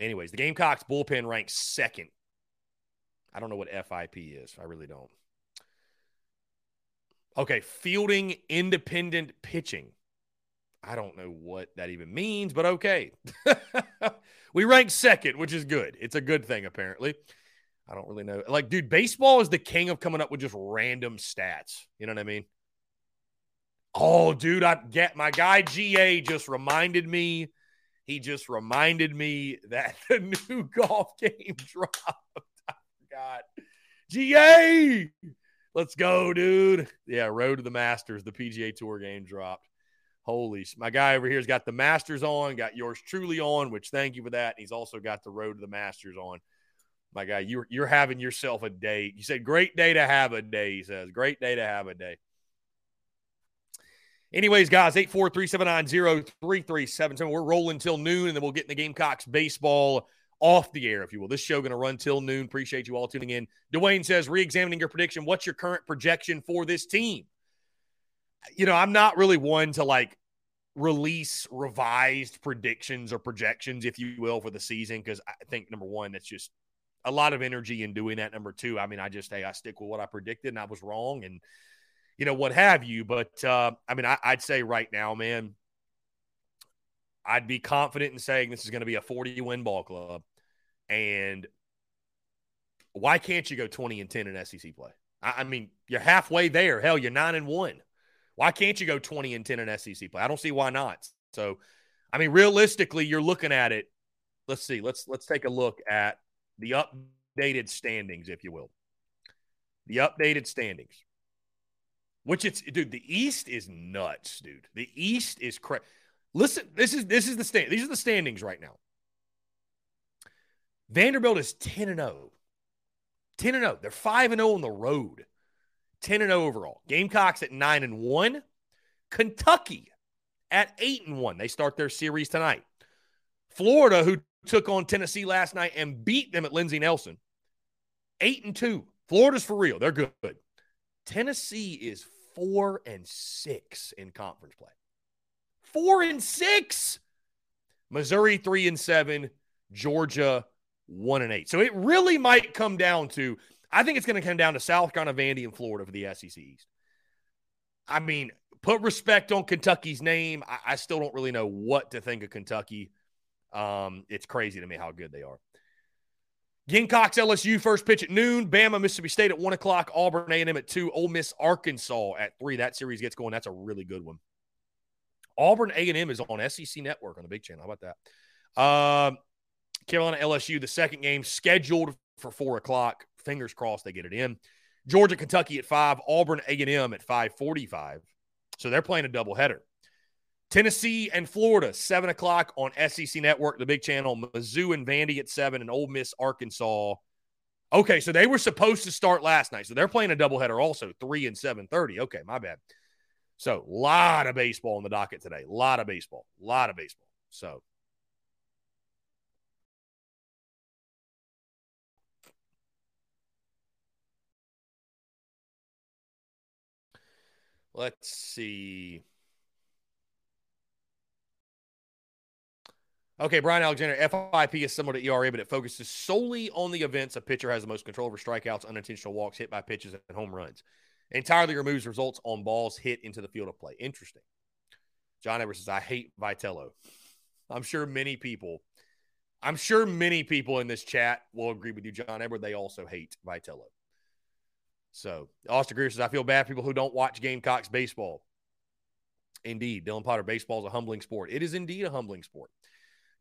Anyways, the Gamecocks bullpen ranks second. I don't know what FIP is. I really don't. Okay, fielding independent pitching. I don't know what that even means, but okay. <laughs> we rank second, which is good. It's a good thing, apparently. I don't really know. Like, dude, baseball is the king of coming up with just random stats. You know what I mean? Oh, dude, I get my guy GA just reminded me. He just reminded me that <laughs> the new golf game <laughs> dropped. I forgot. GA, let's go, dude. Yeah, Road to the Masters, the PGA Tour game dropped. Holy, my guy over here's got the Masters on, got yours truly on, which thank you for that. He's also got the Road to the Masters on. My guy, you're you're having yourself a day. You said great day to have a day. He says great day to have a day. Anyways, guys, 843-790-3377. We're rolling till noon, and then we'll get in the Gamecocks baseball off the air, if you will. This show going to run till noon. Appreciate you all tuning in. Dwayne says, re-examining your prediction. What's your current projection for this team? You know, I'm not really one to like release revised predictions or projections, if you will, for the season because I think number one, that's just a lot of energy in doing that. Number two, I mean, I just hey, I stick with what I predicted and I was wrong, and you know what have you. But uh, I mean, I, I'd say right now, man, I'd be confident in saying this is going to be a 40 win ball club, and why can't you go 20 and 10 in SEC play? I, I mean, you're halfway there. Hell, you're nine and one. Why can't you go 20 and 10 in SEC play? I don't see why not. So, I mean, realistically, you're looking at it. Let's see. Let's let's take a look at the updated standings, if you will. The updated standings. Which it's dude, the East is nuts, dude. The East is crazy. Listen, this is this is the stand. These are the standings right now. Vanderbilt is 10 and 0. 10 and 0. They're 5 and 0 on the road. 10 and 0 overall. Gamecocks at 9 and 1. Kentucky at 8 and 1. They start their series tonight. Florida, who took on Tennessee last night and beat them at Lindsey Nelson, 8 and 2. Florida's for real. They're good. Tennessee is 4 and 6 in conference play. 4 and 6. Missouri 3 and 7. Georgia 1 and 8. So it really might come down to I think it's going to come down to South Carolina, Vandy, and Florida for the SEC East. I mean, put respect on Kentucky's name. I, I still don't really know what to think of Kentucky. Um, it's crazy to me how good they are. Gamecocks LSU first pitch at noon. Bama Mississippi State at one o'clock. Auburn A&M at two. Ole Miss Arkansas at three. That series gets going. That's a really good one. Auburn A&M is on SEC Network on the big channel. How about that? Uh, Carolina LSU the second game scheduled for four o'clock. Fingers crossed they get it in. Georgia Kentucky at five. Auburn A&M at five forty-five. So they're playing a doubleheader. Tennessee and Florida, 7 o'clock on SEC Network, the big channel. Mizzou and Vandy at 7, and Ole Miss, Arkansas. Okay, so they were supposed to start last night. So they're playing a doubleheader also, 3 and 7.30. Okay, my bad. So a lot of baseball on the docket today. A lot of baseball. A lot of baseball. So let's see. Okay, Brian Alexander, FIP is similar to ERA, but it focuses solely on the events a pitcher has the most control over strikeouts, unintentional walks, hit by pitches, and home runs. Entirely removes results on balls hit into the field of play. Interesting. John Edwards says, I hate Vitello. I'm sure many people, I'm sure many people in this chat will agree with you, John Edward. They also hate Vitello. So Austin Greer says, I feel bad for people who don't watch Gamecocks baseball. Indeed, Dylan Potter, baseball is a humbling sport. It is indeed a humbling sport.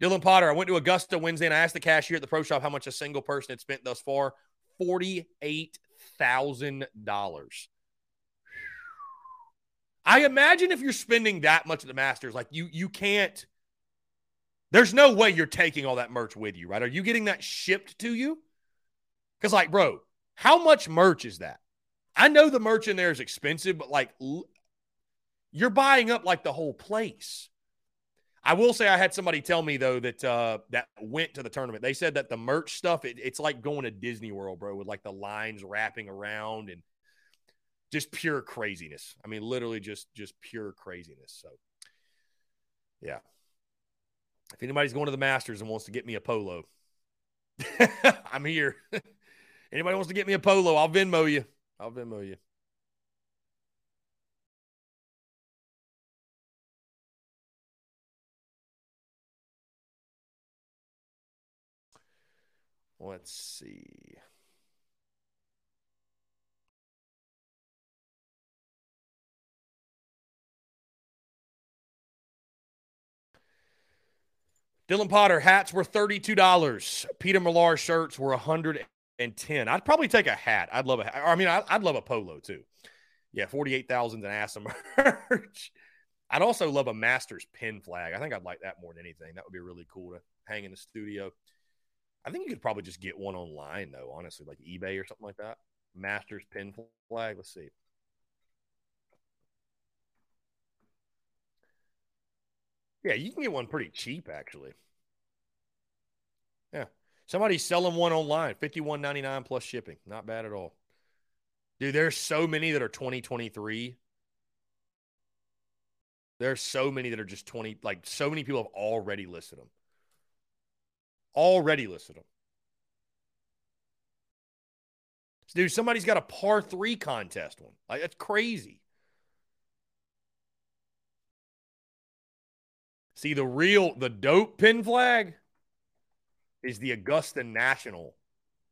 Dylan Potter, I went to Augusta Wednesday and I asked the cashier at the pro shop how much a single person had spent thus far. $48,000. I imagine if you're spending that much at the Masters, like you you can't there's no way you're taking all that merch with you, right? Are you getting that shipped to you? Cuz like, bro, how much merch is that? I know the merch in there is expensive, but like you're buying up like the whole place. I will say I had somebody tell me though that uh, that went to the tournament. They said that the merch stuff it, it's like going to Disney World, bro, with like the lines wrapping around and just pure craziness. I mean, literally just just pure craziness. So, yeah. If anybody's going to the Masters and wants to get me a polo, <laughs> I'm here. <laughs> Anybody wants to get me a polo, I'll Venmo you. I'll Venmo you. Let's see. Dylan Potter hats were $32. Peter Millar shirts were 110. I'd probably take a hat. I'd love a. I mean, I'd love a polo too. Yeah, 48,000 an ass merch. <laughs> I'd also love a Masters pin flag. I think I'd like that more than anything. That would be really cool to hang in the studio. I think you could probably just get one online though, honestly, like eBay or something like that. Masters pin flag. Let's see. Yeah, you can get one pretty cheap actually. Yeah. Somebody's selling one online, fifty one ninety nine plus shipping. Not bad at all. Dude, there's so many that are 2023. There's so many that are just 20, like so many people have already listed them already listed them. Dude, somebody's got a par three contest one. Like that's crazy. See, the real the dope pin flag is the Augusta National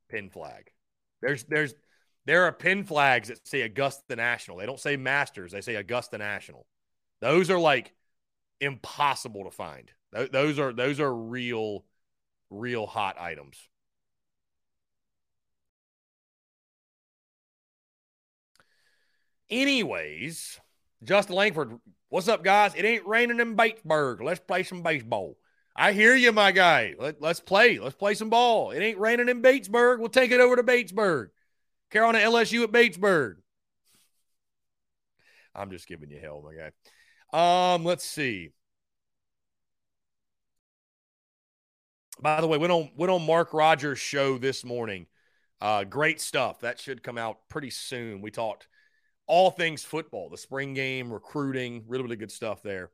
pin flag. There's there's there are pin flags that say Augusta National. They don't say Masters, they say Augusta National. Those are like impossible to find. Those are those are real real hot items. Anyways, Justin Langford, what's up, guys? It ain't raining in Batesburg. Let's play some baseball. I hear you, my guy. Let, us play. Let's play some ball. It ain't raining in Batesburg. We'll take it over to Batesburg. Carolina LSU at Batesburg. I'm just giving you hell, my guy. Um, let's see. By the way, went on went on Mark Rogers' show this morning. Uh, great stuff. That should come out pretty soon. We talked all things football, the spring game, recruiting, really, really good stuff there.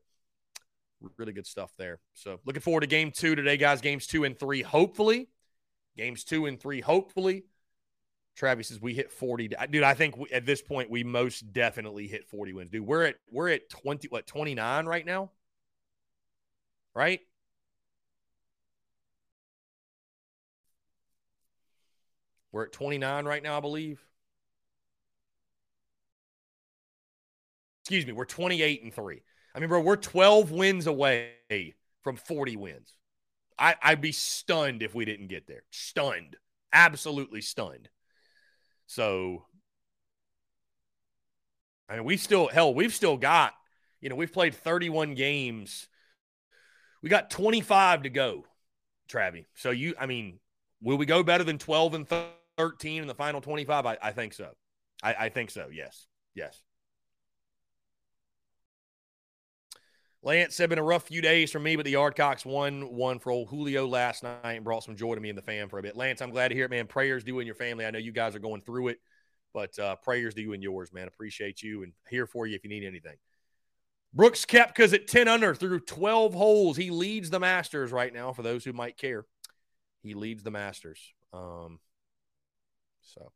Really good stuff there. So looking forward to game two today, guys. Games two and three, hopefully. Games two and three, hopefully. Travis says we hit 40. Dude, I think we, at this point we most definitely hit 40 wins. Dude, we're at we're at 20 what 29 right now? Right? We're at 29 right now, I believe. Excuse me, we're 28 and 3. I mean, bro, we're 12 wins away from 40 wins. I, I'd be stunned if we didn't get there. Stunned. Absolutely stunned. So, I mean, we still, hell, we've still got, you know, we've played 31 games. We got 25 to go, Travie. So, you, I mean, will we go better than 12 and 30? 13 in the final 25? I, I think so. I, I think so. Yes. Yes. Lance said, been a rough few days for me, but the Yardcocks won one for old Julio last night and brought some joy to me and the fam for a bit. Lance, I'm glad to hear it, man. Prayers to you and your family. I know you guys are going through it, but uh, prayers to you and yours, man. Appreciate you and here for you if you need anything. Brooks Koepka's at 10 under through 12 holes. He leads the Masters right now, for those who might care. He leads the Masters. Um, so,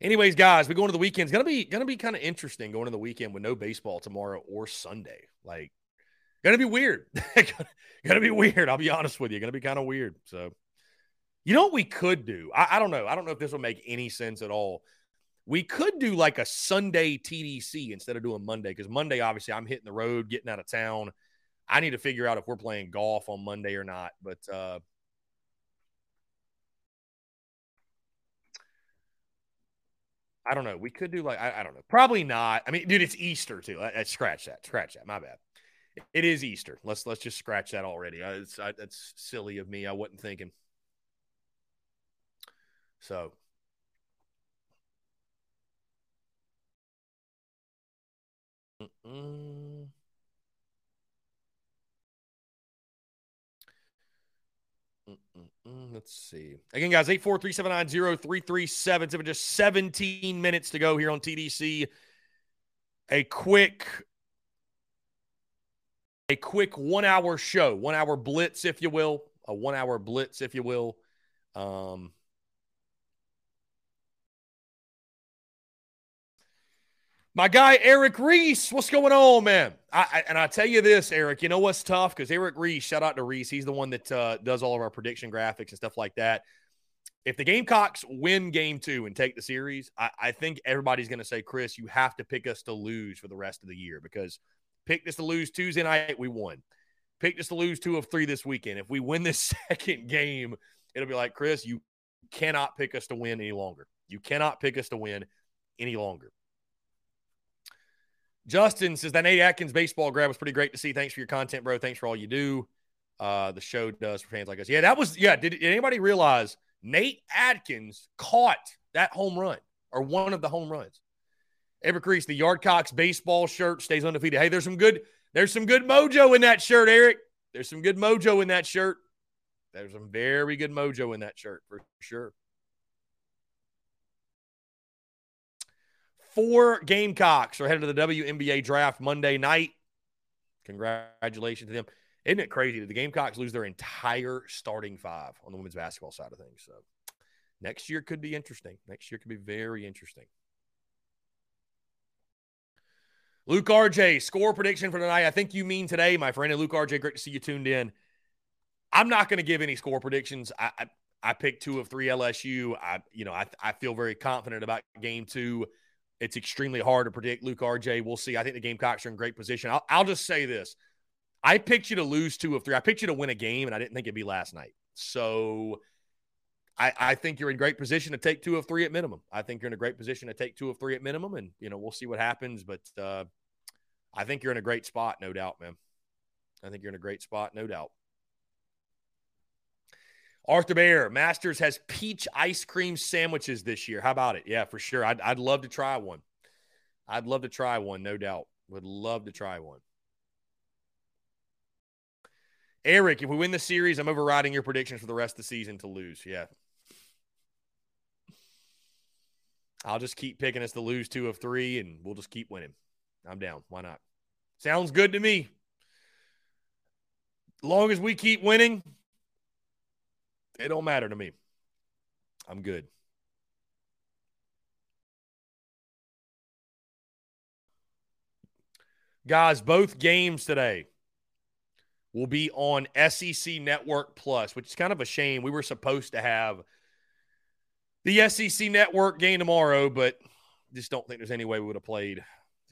anyways, guys, we go into the weekend. It's gonna be gonna be kind of interesting going into the weekend with no baseball tomorrow or Sunday. Like, gonna be weird. <laughs> gonna be weird. I'll be honest with you. Gonna be kind of weird. So, you know what we could do? I, I don't know. I don't know if this will make any sense at all. We could do like a Sunday TDC instead of doing Monday because Monday, obviously, I'm hitting the road, getting out of town. I need to figure out if we're playing golf on Monday or not. But uh, I don't know. We could do like I, I, don't know. Probably not. I mean, dude, it's Easter too. I, I, scratch that. Scratch that. My bad. It is Easter. Let's let's just scratch that already. I, it's, that's silly of me. I wasn't thinking. So Mm-mm. Mm-mm-mm. Let's see. Again, guys, 843790337. Just 17 minutes to go here on TDC. A quick a quick one hour show, one hour blitz, if you will, a one hour blitz, if you will. Um, my guy Eric Reese, what's going on, man? I, I, and I tell you this, Eric, you know what's tough because Eric Reese, shout out to Reese, he's the one that uh, does all of our prediction graphics and stuff like that. If the Gamecocks win game two and take the series, I, I think everybody's going to say, Chris, you have to pick us to lose for the rest of the year because pick us to lose Tuesday night, we won. Pick us to lose two of three this weekend. If we win this <laughs> second game, it'll be like, Chris, you cannot pick us to win any longer. You cannot pick us to win any longer. Justin says that Nate Atkins baseball grab was pretty great to see. Thanks for your content, bro. Thanks for all you do. Uh, the show does for fans like us. Yeah, that was yeah. Did, did anybody realize Nate Atkins caught that home run or one of the home runs? Eric Reese, the Yardcocks baseball shirt stays undefeated. Hey, there's some good, there's some good mojo in that shirt, Eric. There's some good mojo in that shirt. There's some very good mojo in that shirt for sure. Four Gamecocks are headed to the WNBA draft Monday night. Congratulations to them. Isn't it crazy that the Gamecocks lose their entire starting five on the women's basketball side of things? So next year could be interesting. Next year could be very interesting. Luke RJ, score prediction for tonight. I think you mean today, my friend. And Luke RJ, great to see you tuned in. I'm not going to give any score predictions. I, I, I picked two of three LSU. I you know I I feel very confident about game two. It's extremely hard to predict. Luke RJ, we'll see. I think the Gamecocks are in great position. I'll, I'll just say this: I picked you to lose two of three. I picked you to win a game, and I didn't think it'd be last night. So I, I, think you're in great position to take two of three at minimum. I think you're in a great position to take two of three at minimum, and you know we'll see what happens. But uh, I think you're in a great spot, no doubt, man. I think you're in a great spot, no doubt. Arthur Bear, Masters has peach ice cream sandwiches this year. How about it? Yeah, for sure. I'd, I'd love to try one. I'd love to try one, no doubt. Would love to try one. Eric, if we win the series, I'm overriding your predictions for the rest of the season to lose. Yeah. I'll just keep picking us to lose two of three, and we'll just keep winning. I'm down. Why not? Sounds good to me. Long as we keep winning, it don't matter to me. I'm good. Guys, both games today will be on SEC Network Plus, which is kind of a shame. We were supposed to have the SEC Network game tomorrow, but just don't think there's any way we would have played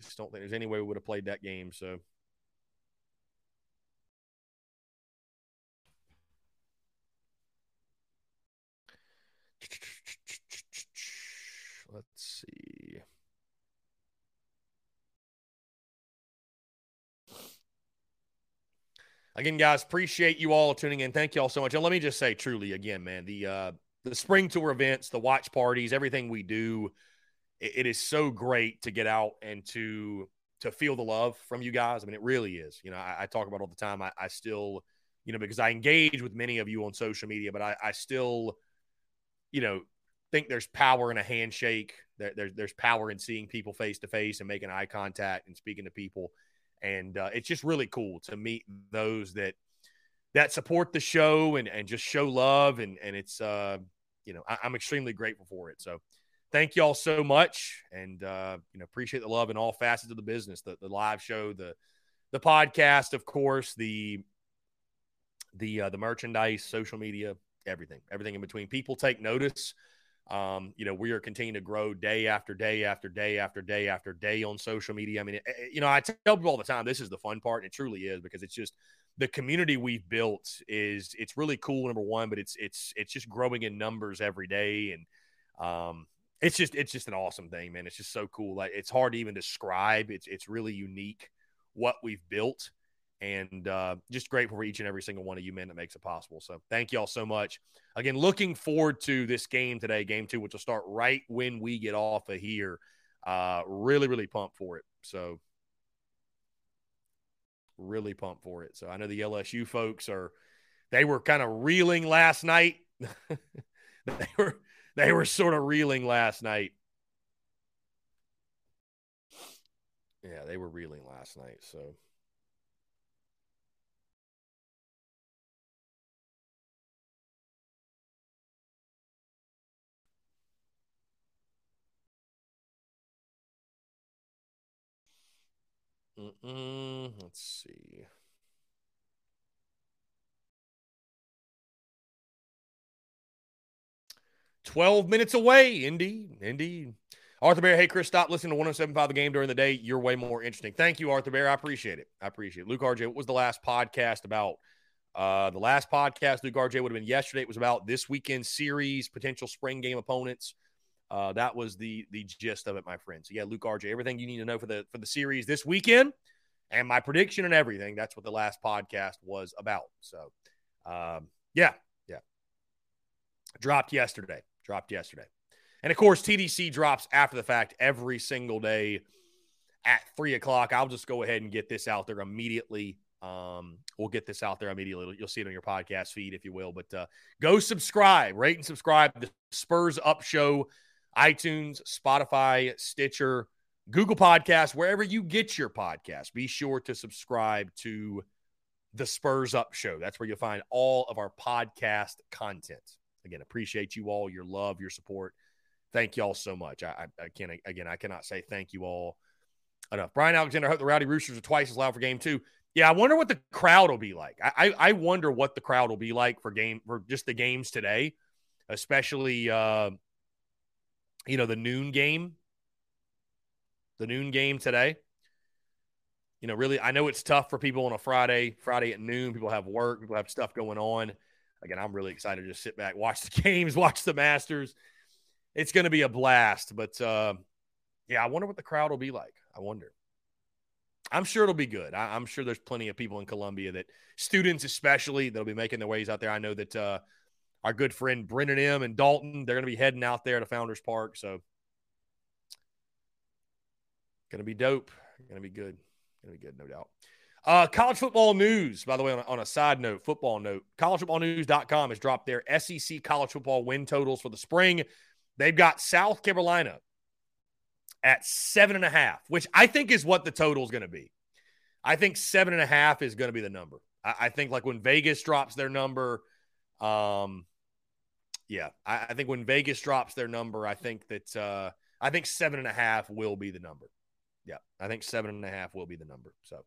just don't think there's any way we would have played that game. So. Let's see. Again, guys, appreciate you all tuning in. Thank you all so much. And let me just say, truly, again, man, the uh, the spring tour events, the watch parties, everything we do it, it is so great to get out and to to feel the love from you guys. I mean, it really is. You know, I, I talk about all the time. I, I, still, you know, because I engage with many of you on social media, but I, I still, you know, think there's power in a handshake. There, there's there's power in seeing people face to face and making eye contact and speaking to people, and uh, it's just really cool to meet those that that support the show and and just show love and and it's uh you know I, I'm extremely grateful for it. So thank y'all so much and uh, you know appreciate the love in all facets of the business the, the live show the the podcast of course the the uh, the merchandise social media everything everything in between people take notice um, you know we are continuing to grow day after day after day after day after day on social media i mean it, you know i tell people all the time this is the fun part and it truly is because it's just the community we've built is it's really cool number one but it's it's it's just growing in numbers every day and um, it's just it's just an awesome thing, man. It's just so cool. Like it's hard to even describe. It's it's really unique what we've built, And uh, just grateful for each and every single one of you men that makes it possible. So thank you all so much. Again, looking forward to this game today, game two, which will start right when we get off of here. Uh, really, really pumped for it. So really pumped for it. So I know the LSU folks are they were kind of reeling last night. <laughs> they were they were sort of reeling last night. Yeah, they were reeling last night. So Mm-mm, let's see. Twelve minutes away, indeed, indeed. Arthur Bear, hey Chris, stop listening to 1075 the game during the day. You're way more interesting. Thank you, Arthur Bear. I appreciate it. I appreciate it. Luke RJ, what was the last podcast about? Uh, the last podcast, Luke RJ, would have been yesterday. It was about this weekend series, potential spring game opponents. Uh, that was the the gist of it, my friends. So yeah, Luke RJ, everything you need to know for the for the series this weekend, and my prediction and everything. That's what the last podcast was about. So, um, yeah, yeah, dropped yesterday. Dropped yesterday, and of course TDC drops after the fact every single day at three o'clock. I'll just go ahead and get this out there immediately. Um, we'll get this out there immediately. You'll see it on your podcast feed, if you will. But uh, go subscribe, rate and subscribe. The Spurs Up Show iTunes, Spotify, Stitcher, Google Podcasts, wherever you get your podcast. Be sure to subscribe to the Spurs Up Show. That's where you'll find all of our podcast content. Again, appreciate you all, your love, your support. Thank you all so much. I, I, I can't, again, I cannot say thank you all enough. Brian Alexander, I hope the Rowdy Roosters are twice as loud for game two. Yeah, I wonder what the crowd will be like. I, I wonder what the crowd will be like for game for just the games today, especially uh, you know, the noon game, the noon game today. You know, really, I know it's tough for people on a Friday, Friday at noon. People have work, people have stuff going on. Again, I'm really excited to just sit back, watch the <laughs> games, watch the Masters. It's going to be a blast. But uh, yeah, I wonder what the crowd will be like. I wonder. I'm sure it'll be good. I, am sure there's plenty of people in Columbia that students, especially, that'll be making their ways out there. I know that uh, our good friend Brendan M and Dalton. They're going to be heading out there to Founders Park. So, going to be dope. Going to be good. Going to be good, no doubt. Uh, college football news, by the way, on a, on a side note, football note, collegefootballnews.com has dropped their SEC college football win totals for the spring. They've got South Carolina at seven and a half, which I think is what the total is going to be. I think seven and a half is going to be the number. I, I think like when Vegas drops their number, um, yeah, I, I, think when Vegas drops their number, I think that uh, I think seven and a half will be the number. Yeah, I think seven and a half will be the number. So.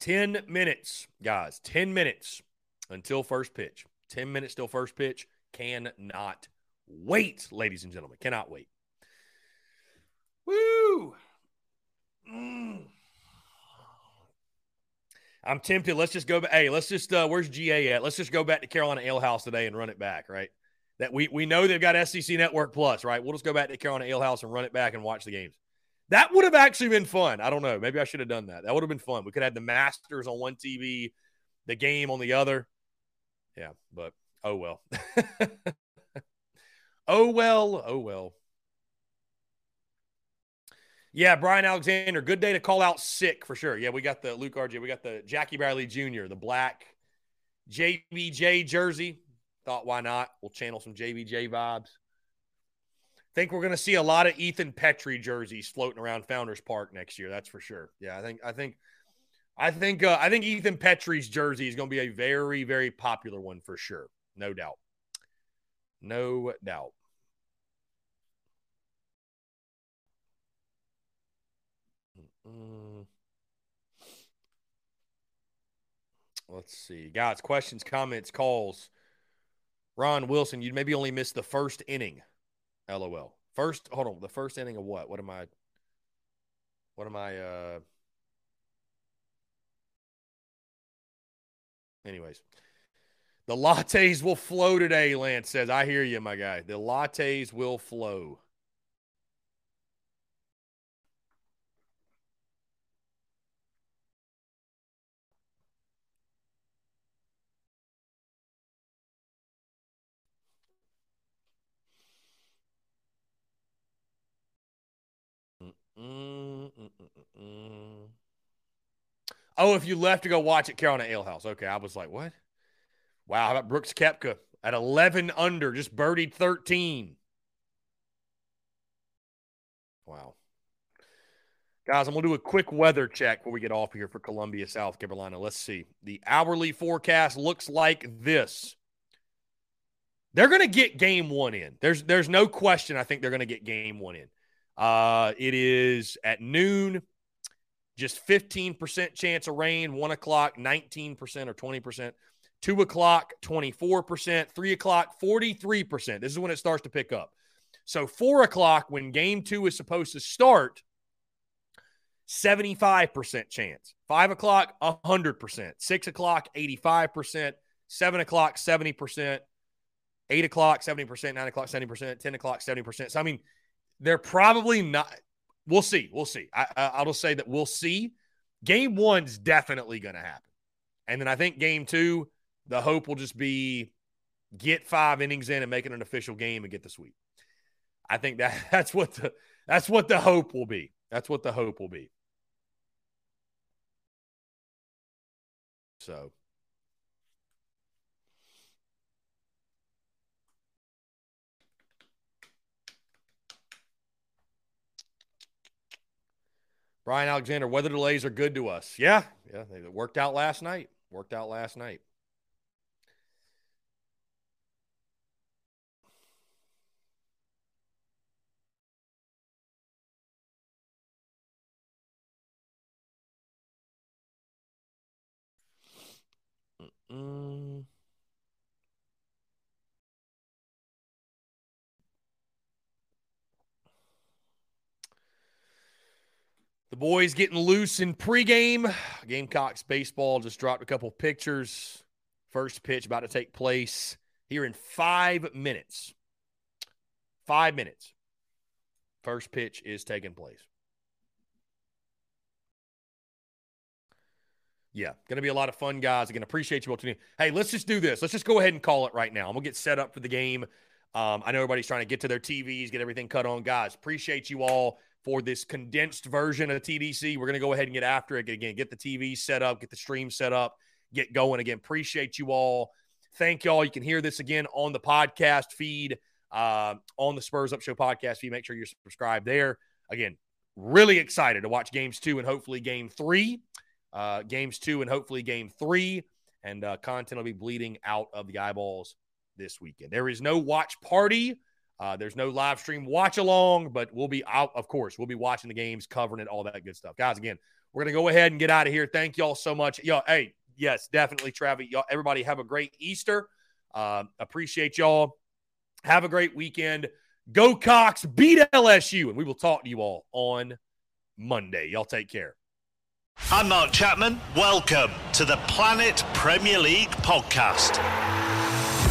10 minutes, guys. 10 minutes until first pitch. 10 minutes till first pitch. Cannot wait, ladies and gentlemen. Cannot wait. Woo! Mm. I'm tempted. Let's just go back. Hey, let's just uh, where's GA at? Let's just go back to Carolina Ale House today and run it back, right? That we we know they've got SEC Network Plus, right? We'll just go back to Carolina Ale House and run it back and watch the games. That would have actually been fun. I don't know. Maybe I should have done that. That would have been fun. We could have had the Masters on one TV, the game on the other. Yeah, but oh well. <laughs> oh well. Oh well. Yeah, Brian Alexander. Good day to call out sick for sure. Yeah, we got the Luke RJ. We got the Jackie Bradley Jr., the black JBJ jersey. Thought why not? We'll channel some JBJ vibes. Think we're going to see a lot of Ethan Petry jerseys floating around Founders Park next year. That's for sure. Yeah, I think I think I think uh, I think Ethan Petry's jersey is going to be a very very popular one for sure. No doubt. No doubt. Mm. Let's see. Guys, questions, comments, calls. Ron Wilson, you maybe only missed the first inning. LOL. First, hold on. The first inning of what? What am I? What am I? Uh. Anyways, the lattes will flow today. Lance says, "I hear you, my guy. The lattes will flow." Oh, if you left to go watch at Carolina Ale House. Okay, I was like, what? Wow, how about Brooks Koepka at 11 under, just birdied 13. Wow. Guys, I'm going to do a quick weather check before we get off here for Columbia, South Carolina. Let's see. The hourly forecast looks like this. They're going to get game one in. There's there's no question. I think they're going to get game one in. Uh, it is at noon, just 15% chance of rain. One o'clock, 19% or 20%. Two o'clock, 24%. Three o'clock, 43%. This is when it starts to pick up. So, four o'clock, when game two is supposed to start, 75% chance. Five o'clock, 100%. Six o'clock, 85%. Seven o'clock, 70%. Eight o'clock, 70%. Nine o'clock, 70%. 10 o'clock, 70%. So, I mean, they're probably not. We'll see. We'll see. I, I, will say that we'll see. Game one's definitely going to happen. And then I think game two, the hope will just be get five innings in and make it an official game and get the sweep. I think that <laughs> that's what the that's what the hope will be. That's what the hope will be. So Brian Alexander, weather delays are good to us. Yeah, yeah, they worked out last night. Worked out last night. Mm. The boys getting loose in pregame. Gamecocks baseball just dropped a couple pictures. First pitch about to take place here in five minutes. Five minutes. First pitch is taking place. Yeah, going to be a lot of fun, guys. Again, appreciate you all tuning in. Hey, let's just do this. Let's just go ahead and call it right now. I'm going to get set up for the game. Um, I know everybody's trying to get to their TVs, get everything cut on. Guys, appreciate you all for this condensed version of TDC. We're going to go ahead and get after it again, get the TV set up, get the stream set up, get going again. Appreciate you all. Thank y'all. You can hear this again on the podcast feed, uh, on the Spurs Up Show podcast feed. Make sure you're subscribed there. Again, really excited to watch games two and hopefully game three. Uh, games two and hopefully game three. And uh, content will be bleeding out of the eyeballs this weekend. There is no watch party uh, there's no live stream watch along, but we'll be out, of course. We'll be watching the games, covering it, all that good stuff. Guys, again, we're going to go ahead and get out of here. Thank y'all so much. Yo, hey, yes, definitely, Travis. Y'all, everybody have a great Easter. Uh, appreciate y'all. Have a great weekend. Go Cocks, beat LSU, and we will talk to you all on Monday. Y'all take care. I'm Mark Chapman. Welcome to the Planet Premier League podcast.